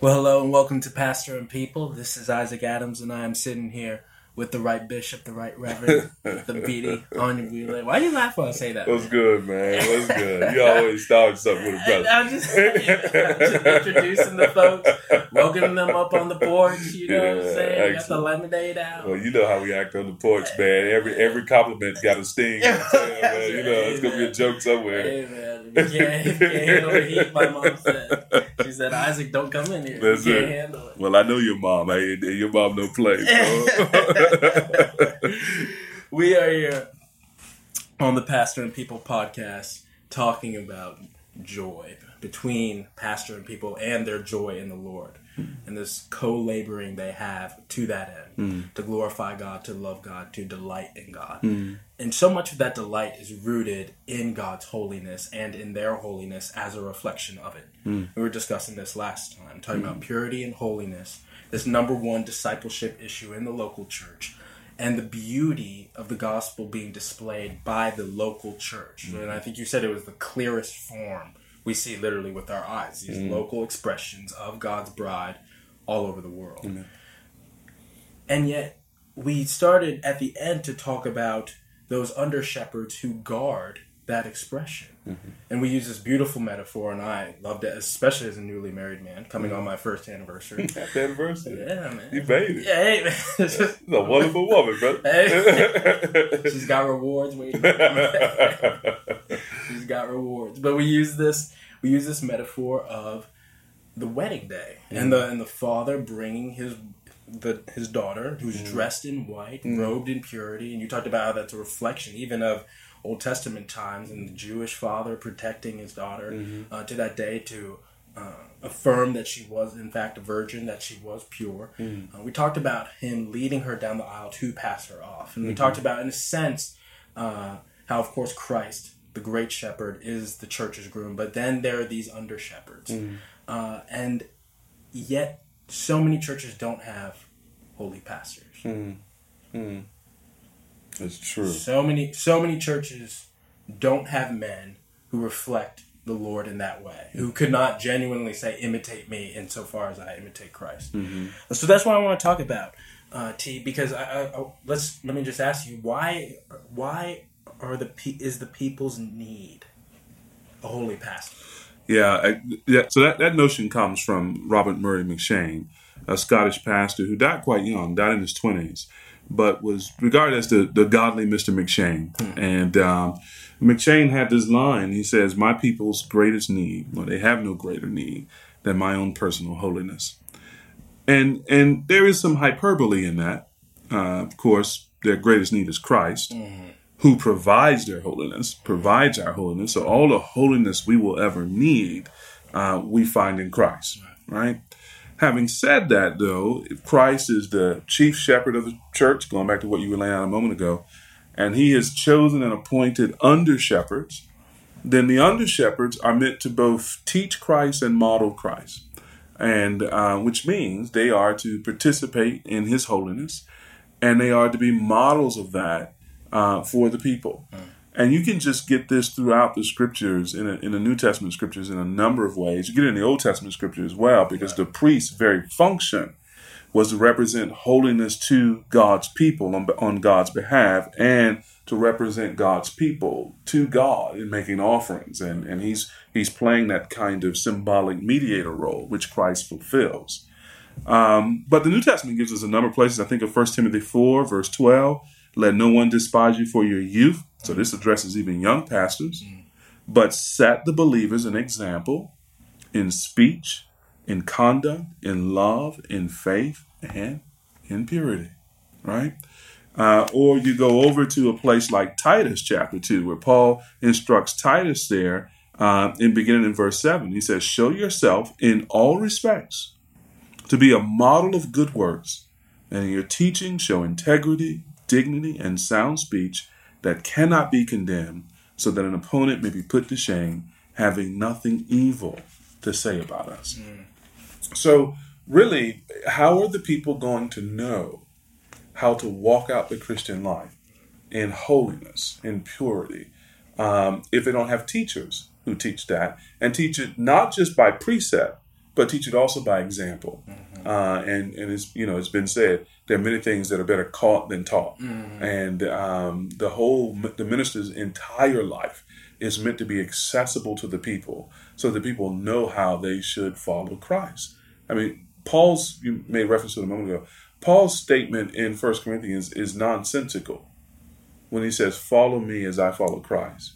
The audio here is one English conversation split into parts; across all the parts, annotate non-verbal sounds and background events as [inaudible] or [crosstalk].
Well, hello and welcome to Pastor and People. This is Isaac Adams, and I am sitting here with the right bishop, the right reverend, the [laughs] beady on your wheel. Why you laugh when I say that? What's good, man? What's good? You always start something with a brother. I'm just, I'm just introducing the folks, welcoming them up on the porch. You know what I'm Yeah, saying? Got the lemonade out. Well, you know how we act on the porch, man. Every every compliment got a sting. [laughs] You know, what I'm saying, man. You know, it's gonna be a joke somewhere. Man, you can't, you can't handle the heat. My mom said. She said, "Isaac, don't come in here. That's you can't it. handle it." Well, I know your mom. I, your mom don't play. [laughs] we are here on the Pastor and People podcast talking about joy between pastor and people and their joy in the Lord and this co-laboring they have to that end mm. to glorify God, to love God, to delight in God. Mm. And so much of that delight is rooted in God's holiness and in their holiness as a reflection of it. Mm. We were discussing this last time, talking about purity and holiness, this number one discipleship issue in the local church and the beauty of the gospel being displayed by the local church. And I think you said it was the clearest form we see literally with our eyes, these mm. local expressions of God's bride all over the world. And yet, we started at the end to talk about those under shepherds who guard that expression. Mm-hmm. And we use this beautiful metaphor, and I loved it, especially as a newly married man coming on my first anniversary. [laughs] Happy anniversary. yeah, man. You made it. Yeah, hey, man. She's a wonderful woman, brother. [laughs] [laughs] She's got rewards waiting. Got rewards. But we use this we use this metaphor of the wedding day and the and the father bringing his the his daughter who's dressed in white, robed in purity, and you talked about how that's a reflection even of Old Testament times and the Jewish father protecting his daughter uh, to that day to uh, affirm that she was in fact a virgin, that she was pure. Uh, we talked about him leading her down the aisle to pass her off, and we talked about in a sense uh, how, of course, Christ, the great shepherd, is the church's groom, but then there are these under shepherds, mm. uh, and yet so many churches don't have holy pastors. Mm. Mm. It's true. So many, so many churches don't have men who reflect the Lord in that way, who could not genuinely say, "Imitate me," insofar as I imitate Christ. Mm-hmm. So that's what I want to talk about, uh, T. Because I, I, I, let's let me just ask you why why are the is the people's need a holy pastor? Yeah, I, yeah. So that, that notion comes from Robert Murray McCheyne, a Scottish pastor who died quite young, died in his twenties, but was regarded as the, the godly Mr. McCheyne. And um, McCheyne had this line. He says, "My people's greatest need, well, they have no greater need than my own personal holiness." And and there is some hyperbole in that. Uh, of course, their greatest need is Christ who provides their holiness, provides our holiness. So all the holiness we will ever need, uh, we find in Christ, right? Having said that, though, Christ is the chief shepherd of the church, going back to what you were laying out a moment ago, and he has chosen and appointed under shepherds, then the under shepherds are meant to both teach Christ and model Christ, and uh, which means they are to participate in His holiness, and they are to be models of that uh, for the people. And you can just get this throughout the scriptures in, a, in the New Testament scriptures in a number of ways. You get it in the Old Testament scripture as well, because the priest's very function was to represent holiness to God's people on, on God's behalf and to represent God's people to God in making offerings. And, and he's, he's playing that kind of symbolic mediator role, which Christ fulfills. Um, but the New Testament gives us a number of places. I think of 1 Timothy 4, verse 12. Let no one despise you for your youth. So this addresses even young pastors. But set the believers an example in speech, in conduct, in love, in faith, and in purity. Right? Uh, or you go over to a place like Titus chapter 2, where Paul instructs Titus there uh, in beginning in verse 7. He says, Show yourself in all respects to be a model of good works, and in your teaching show integrity, dignity, and sound speech that cannot be condemned, so that an opponent may be put to shame, having nothing evil to say about us. So, really, how are the people going to know how to walk out the Christian life in holiness, in purity, um, if they don't have teachers who teach that and teach it not just by precept, but teach it also by example. Mm-hmm. Uh, and and it's you know it's been said there are many things that are better caught than taught, Mm-hmm. and um, the whole the minister's entire life is meant to be accessible to the people, so that people know how they should follow Christ. I mean, Paul's you made reference to it a moment ago. Paul's statement in First Corinthians is nonsensical when he says, "Follow me as I follow Christ."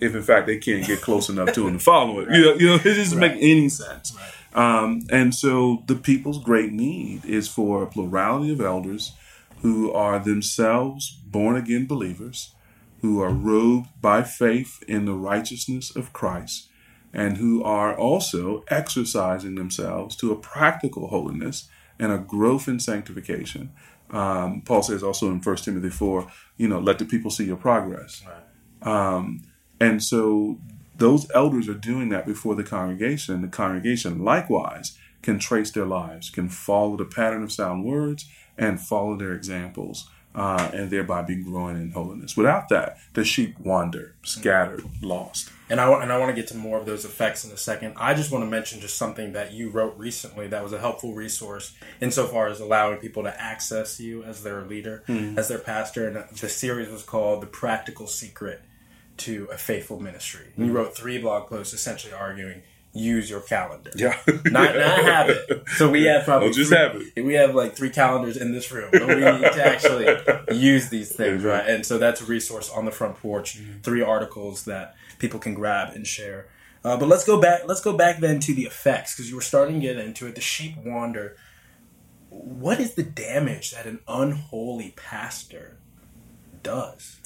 If in fact they can't get close enough to him to follow it, you know, you know, it doesn't make any sense. Um, and so the people's great need is for a plurality of elders who are themselves born again believers, who are robed by faith in the righteousness of Christ, and who are also exercising themselves to a practical holiness and a growth in sanctification. Um, Paul says also in 1 Timothy 4, you know, let the people see your progress. Um, and so those elders are doing that before the congregation. The congregation likewise can trace their lives, can follow the pattern of sound words, and follow their examples, uh, and thereby be growing in holiness. Without that, the sheep wander, scattered, lost. And I, and I want to get to more of those effects in a second. I just want to mention just something that you wrote recently that was a helpful resource insofar as allowing people to access you as their leader, as their pastor. And the series was called The Practical Secret to a Faithful Ministry. And you mm-hmm. wrote three blog posts essentially arguing use your calendar. Yeah. [laughs] Not, not have it. So we have probably Don't just three- have it. we have like three calendars in this room, but we need to actually [laughs] use these things, mm-hmm. right? And so that's a resource on the front porch. Mm-hmm. Three articles that people can grab and share. Uh, but let's go back. Let's go back then to the effects because you were starting to get into it. The sheep wander. What is the damage that an unholy pastor does?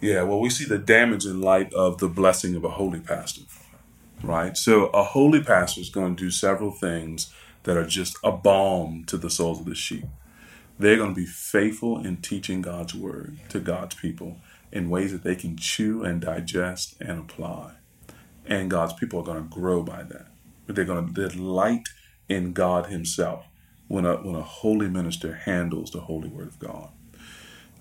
Yeah, well, we see the damage in light of the blessing of a holy pastor, right? So, a holy pastor is going to do several things that are just a balm to the souls of the sheep. They're going to be faithful in teaching God's word to God's people in ways that they can chew and digest and apply. And God's people are going to grow by that. But they're going to delight in God Himself when a, when a holy minister handles the holy word of God.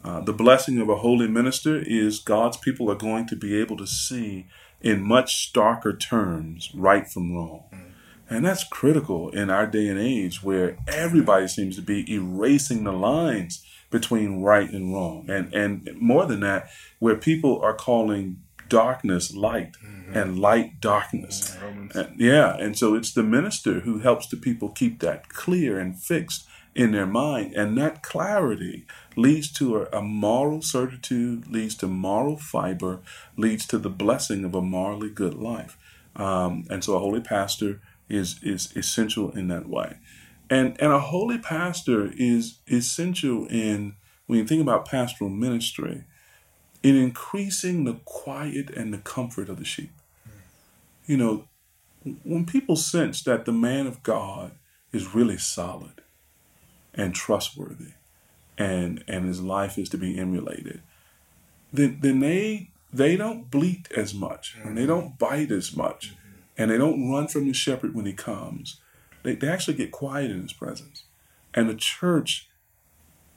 Uh, the blessing of a holy minister is God's people are going to be able to see in much starker terms right from wrong. Mm. And that's critical in our day and age where everybody seems to be erasing the lines between right and wrong. And and more than that, where people are calling darkness light mm-hmm. and light darkness. Mm, and- yeah, and so it's the minister who helps the people keep that clear and fixed in their mind. And that clarity leads to a, a moral certitude, leads to moral fiber, leads to the blessing of a morally good life. Um, and so a holy pastor is is essential in that way. And and a holy pastor is essential in when you think about pastoral ministry, in increasing the quiet and the comfort of the sheep. You know, when people sense that the man of God is really solid and trustworthy and and his life is to be emulated, then then they they don't bleat as much and they don't bite as much and they don't run from the shepherd when he comes. They, they actually get quiet in his presence. And the church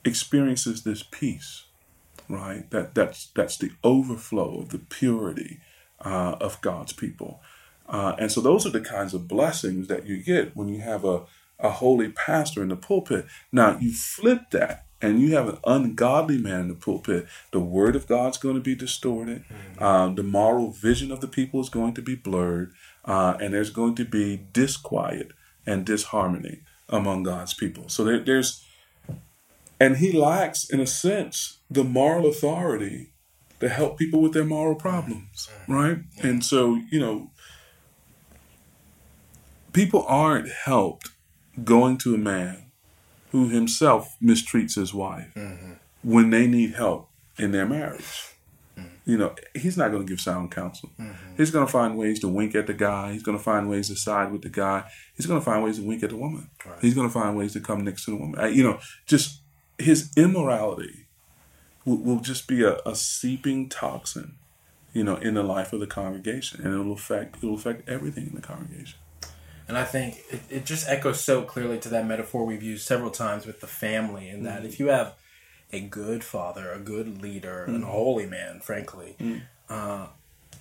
experiences this peace, right? That that's that's the overflow of the purity uh, of God's people. Uh, and so those are the kinds of blessings that you get when you have a, a holy pastor in the pulpit. Now you flip that and you have an ungodly man in the pulpit, the word of God's going to be distorted. Um, the moral vision of the people is going to be blurred. Uh, and there's going to be disquiet and disharmony among God's people. So there, there's, and he lacks, in a sense, the moral authority to help people with their moral problems, right? And so, you know, people aren't helped going to a man who himself mistreats his wife when they need help in their marriage. You know, he's not going to give sound counsel. He's going to find ways to wink at the guy. He's going to find ways to side with the guy. He's going to find ways to wink at the woman. He's going to find ways to come next to the woman. You know, just his immorality will, will just be a, a seeping toxin, you know, in the life of the congregation, and it'll affect it'll affect everything in the congregation. And I think it, it just echoes so clearly to that metaphor we've used several times with the family, in that mm. if you have a good father, a good leader, and a mm. holy man, frankly, mm. uh,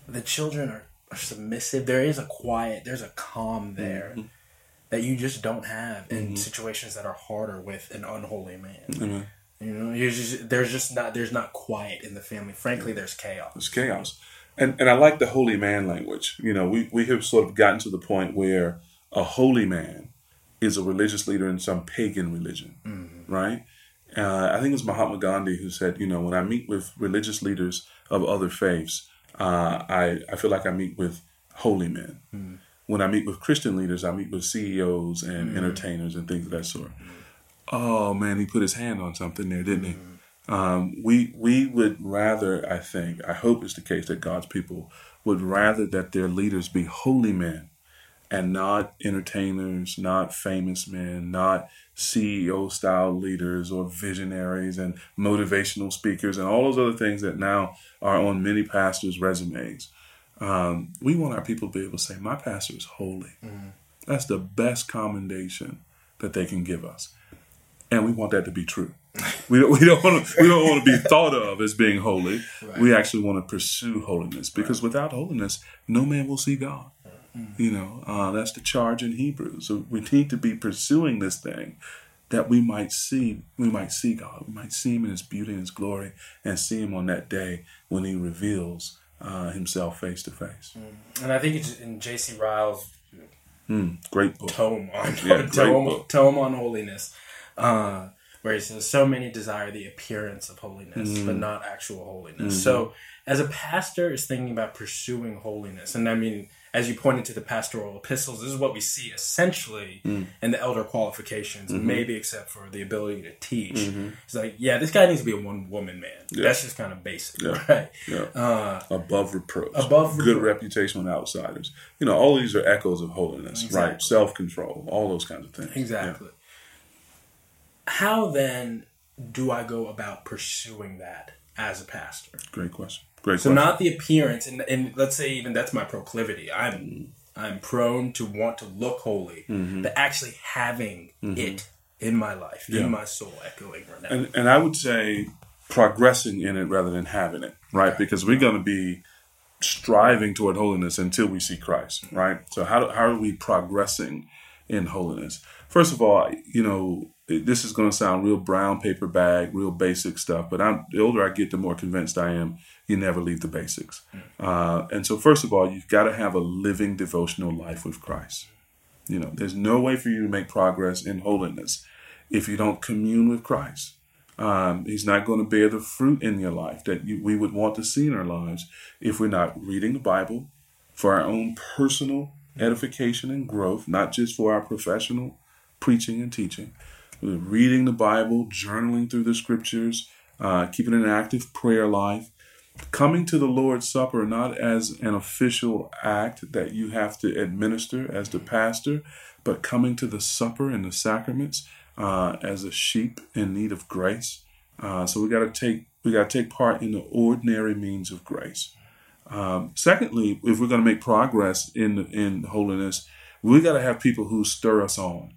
the children are, are submissive. There is a quiet, there's a calm there. that you just don't have in mm-hmm. situations that are harder with an unholy man. You know, just, there's just not there's not quiet in the family. Frankly, there's chaos. It's chaos. And and I like the holy man language. You know, we, we have sort of gotten to the point where a holy man is a religious leader in some pagan religion, right? Uh, I think it's Mahatma Gandhi who said, you know, when I meet with religious leaders of other faiths, uh, I, I feel like I meet with holy men. When I meet with Christian leaders, I meet with CEOs and entertainers and things of that sort. Oh man, he put his hand on something there, didn't he? Um, we we would rather, I think, I hope it's the case that God's people would rather that their leaders be holy men and not entertainers, not famous men, not CEO style leaders or visionaries and motivational speakers and all those other things that now are on many pastors' resumes. Um, we want our people to be able to say, My pastor is holy. That's the best commendation that they can give us. And we want that to be true. [laughs] We don't, we don't want to we don't want to be thought of as being holy. We actually want to pursue holiness because without holiness, no man will see God. You know, uh, that's the charge in Hebrews. So we need to be pursuing this thing that we might see, we might see God, we might see Him in His beauty and His glory, and see Him on that day when He reveals uh, Himself face to face. And I think it's in J.C. Ryle's Mm, great book. tome on [laughs] Yeah, [laughs] tome, book. tome on holiness, uh, where he says so many desire the appearance of holiness, Mm. but not actual holiness. Mm-hmm. So, as a pastor is thinking about pursuing holiness, and I mean, as you pointed to the pastoral epistles, this is what we see essentially Mm. in the elder qualifications, Mm-hmm. maybe except for the ability to teach. It's like, yeah, this guy needs to be a one woman man. Yeah. That's just kind of basic, Yeah. [laughs] right? Yeah. Uh, above reproach, Above good reproach. reputation with outsiders. You know, all these are echoes of holiness, right? Self control, all those kinds of things. Exactly. How then do I go about pursuing that as a pastor? Great question. Great So question. not the appearance, and, and let's say even that's my proclivity. I'm I'm prone to want to look holy, mm-hmm. but actually having mm-hmm. it in my life, Yeah. in my soul, echoing right now. and and I would say progressing in it rather than having it, right? Because we're going to be striving toward holiness until we see Christ, right? So how do, how are we progressing in holiness? First of all, you know, this is going to sound real brown paper bag, real basic stuff, but I'm the older I get, the more convinced I am you never leave the basics. Uh, and so, first of all, you've got to have a living devotional life with Christ. You know, there's no way for you to make progress in holiness if you don't commune with Christ. Um, he's not going to bear the fruit in your life that you, we would want to see in our lives if we're not reading the Bible for our own personal edification and growth, not just for our professional preaching and teaching. Reading the Bible, journaling through the scriptures, uh, keeping an active prayer life, coming to the Lord's Supper not as an official act that you have to administer as the pastor, but coming to the supper and the sacraments uh, as a sheep in need of grace. Uh, so we got to take we got to take part in the ordinary means of grace. Um, secondly, if we're going to make progress in in holiness, we got to have people who stir us on,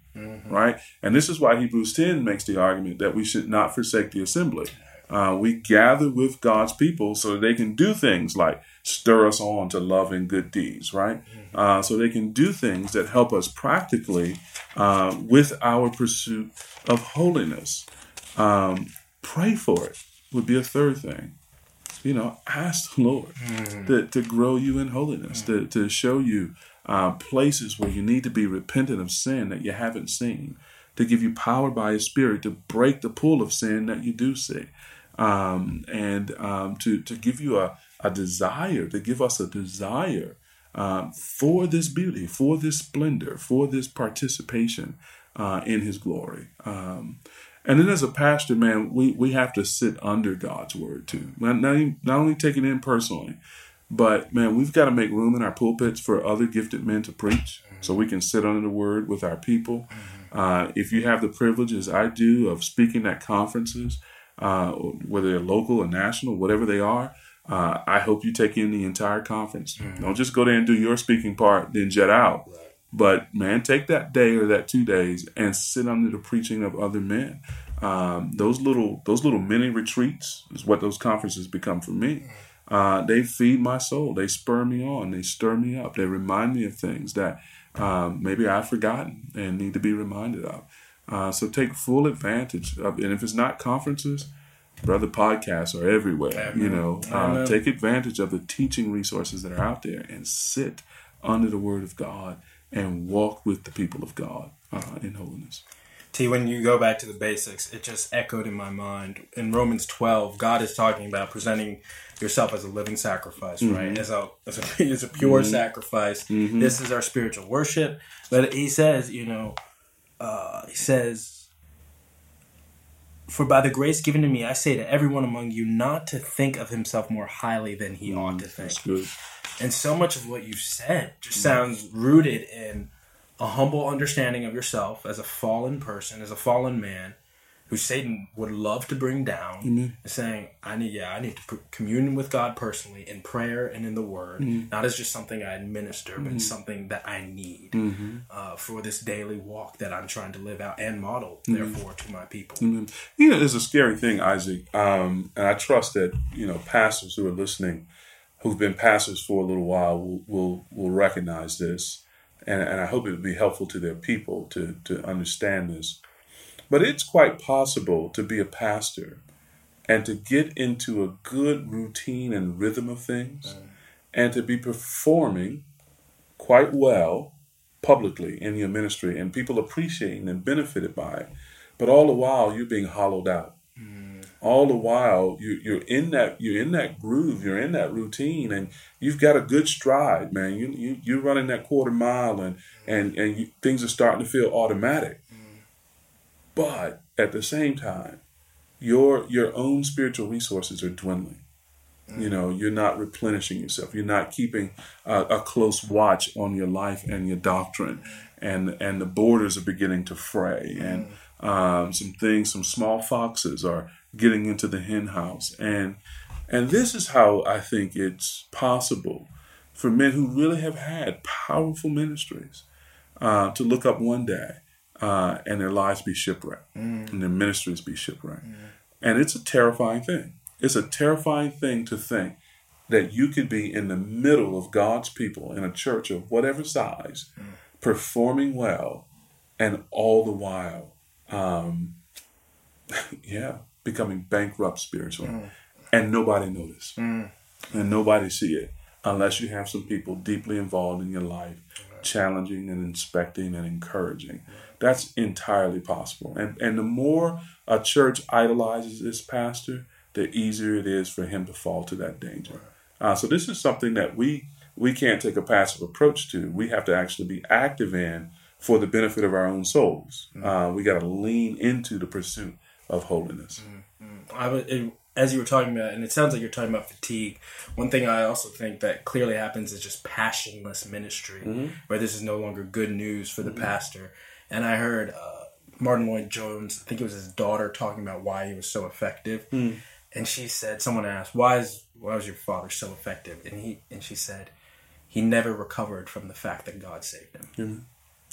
right? And this is why Hebrews ten makes the argument that we should not forsake the assembly. Uh, we gather with God's people so that they can do things like stir us on to love and good deeds, right? Uh, so they can do things that help us practically uh, with our pursuit of holiness. Um, pray for it would be a third thing you know, ask the Lord to, to grow you in holiness, to, to show you uh, places where you need to be repentant of sin that you haven't seen, to give you power by His Spirit to break the pull of sin that you do see, um, and um, to, to give you a, a desire, to give us a desire um, for this beauty, for this splendor, for this participation uh, in His glory. Um, and then as a pastor, man, we, we have to sit under God's word too. Not, not, even- not only take it in personally, but man, we've got to make room in our pulpits for other gifted men to preach so we can sit under the word with our people. Uh, if you have the privilege, as I do, of speaking at conferences, uh, whether they're local or national, whatever they are, uh, I hope you take in the entire conference. Don't just go there and do your speaking part, then jet out. But man, take that day or that two days and sit under the preaching of other men. Um, those little those little mini retreats is what those conferences become for me. Uh, they feed my soul. They spur me on. They stir me up. They remind me of things that um, maybe I've forgotten and need to be reminded of. Uh, so take full advantage of, and if it's not conferences, brother, podcasts are everywhere. Amen. You know, uh, take advantage of the teaching resources that are out there and sit under the Word of God and walk with the people of God uh, in holiness. T, when you go back to the basics, it just echoed in my mind. In Romans 12, God is talking about presenting yourself as a living sacrifice, mm-hmm. right? As a, as a, [laughs] as a pure mm-hmm. sacrifice. Mm-hmm. This is our spiritual worship. But he says, you know, uh, he says, For by the grace given to me, I say to everyone among you not to think of himself more highly than he ought to think. And so much of what you've said just sounds rooted in a humble understanding of yourself as a fallen person, as a fallen man, who Satan would love to bring down, mm-hmm. and saying, "I need, yeah, I need to pr- commune with God personally in prayer and in the Word, mm-hmm. not as just something I administer, but mm-hmm. something that I need uh, for this daily walk that I'm trying to live out and model, therefore, to my people." Amen. You know, it's a scary thing, Isaac, um, and I trust that you know pastors who are listening, who've been pastors for a little while, will will, will recognize this, and, and I hope it would be helpful to their people to to understand this. But it's quite possible to be a pastor and to get into a good routine and rhythm of things, and to be performing quite well publicly in your ministry, and people appreciating and benefited by it. But all the while, you're being hollowed out. Mm. All the while, you, you're in that you're in that groove, you're in that routine, and you've got a good stride, man. You you you're running that quarter mile, and mm. and and you, things are starting to feel automatic. Mm. But at the same time, your your own spiritual resources are dwindling. Mm. You know, you're not replenishing yourself. You're not keeping a, a close watch on your life and your doctrine, and and the borders are beginning to fray, and um, some things, some small foxes are getting into the hen house, and and this is how I think it's possible for men who really have had powerful ministries uh, to look up one day uh, and their lives be shipwrecked and their ministries be shipwrecked. And it's a terrifying thing. It's a terrifying thing to think that you could be in the middle of God's people in a church of whatever size, performing well, and all the while, um, [laughs] yeah, becoming bankrupt spiritually. And nobody notice. And nobody see it unless you have some people deeply involved in your life, challenging and inspecting and encouraging. That's entirely possible. And and the more a church idolizes its pastor, the easier it is for him to fall to that danger. Uh, so this is something that we we can't take a passive approach to. We have to actually be active in for the benefit of our own souls. Uh, we got to lean into the pursuit of holiness. Mm-hmm. I would, it, as you were talking about, and it sounds like you're talking about fatigue. One thing I also think that clearly happens is just passionless ministry, mm-hmm. where this is no longer good news for the mm-hmm. pastor. And I heard uh, Martyn Lloyd-Jones, I think it was his daughter, talking about why he was so effective. And she said, someone asked, "Why is why was your father so effective?" And he and she said, "He never recovered from the fact that God saved him."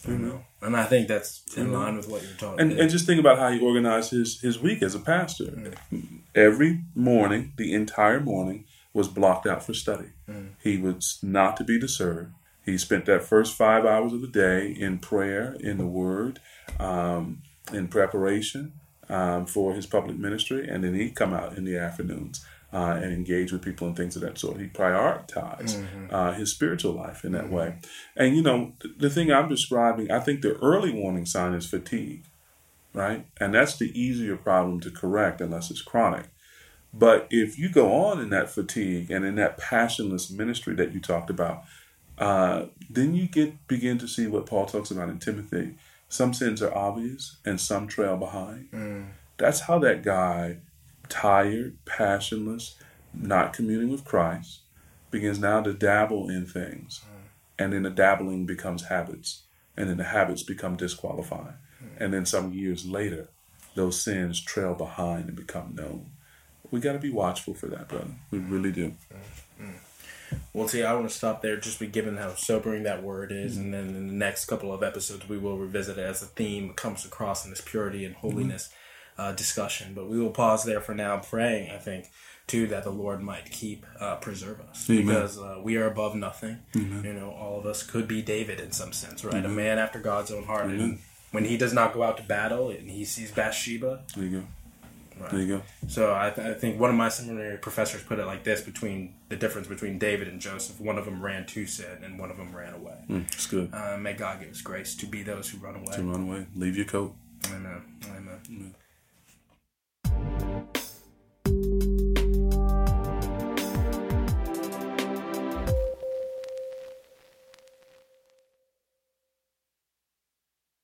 You know, and I think that's in line with what you're talking. And, and just think about how he organized his, his week as a pastor. Every morning, the entire morning, was blocked out for study. He was not to be disturbed. He spent that first five hours of the day in prayer, in the Word, um, in preparation um, for his public ministry, and then he'd come out in the afternoons uh, and engage with people and things of that sort. He prioritized uh, his spiritual life in that way. And you know, th- the thing I'm describing, I think the early warning sign is fatigue, right? And that's the easier problem to correct unless it's chronic. But if you go on in that fatigue and in that passionless ministry that you talked about, uh, then you get begin to see what Paul talks about in Timothy. Some sins are obvious and some trail behind. That's how that guy, tired, passionless, not communing with Christ, begins now to dabble in things. Mm. And then the dabbling becomes habits. And then the habits become disqualifying. Mm. And then some years later, those sins trail behind and become known. We got to be watchful for that, brother. We really do. Mm. Well, see, I want to stop there just be given how sobering that word is, mm-hmm. and then in the next couple of episodes, we will revisit it as a theme comes across in this purity and mm-hmm. holiness uh, discussion. But we will pause there for now, praying, I think, too, that the Lord might keep, uh, preserve us. Amen. Because uh, we are above nothing. You know, all of us could be David in some sense, right? A man after God's own heart. And when he does not go out to battle and he sees Bathsheba, There you go. Right. There you go. so I, th- I think one of my seminary professors put it like this: between the difference between David and Joseph, one of them ran to sin and one of them ran away. Mm, it's good. Uh, may God give us grace to be those who run away. to run away. Leave your coat. Amen. Amen.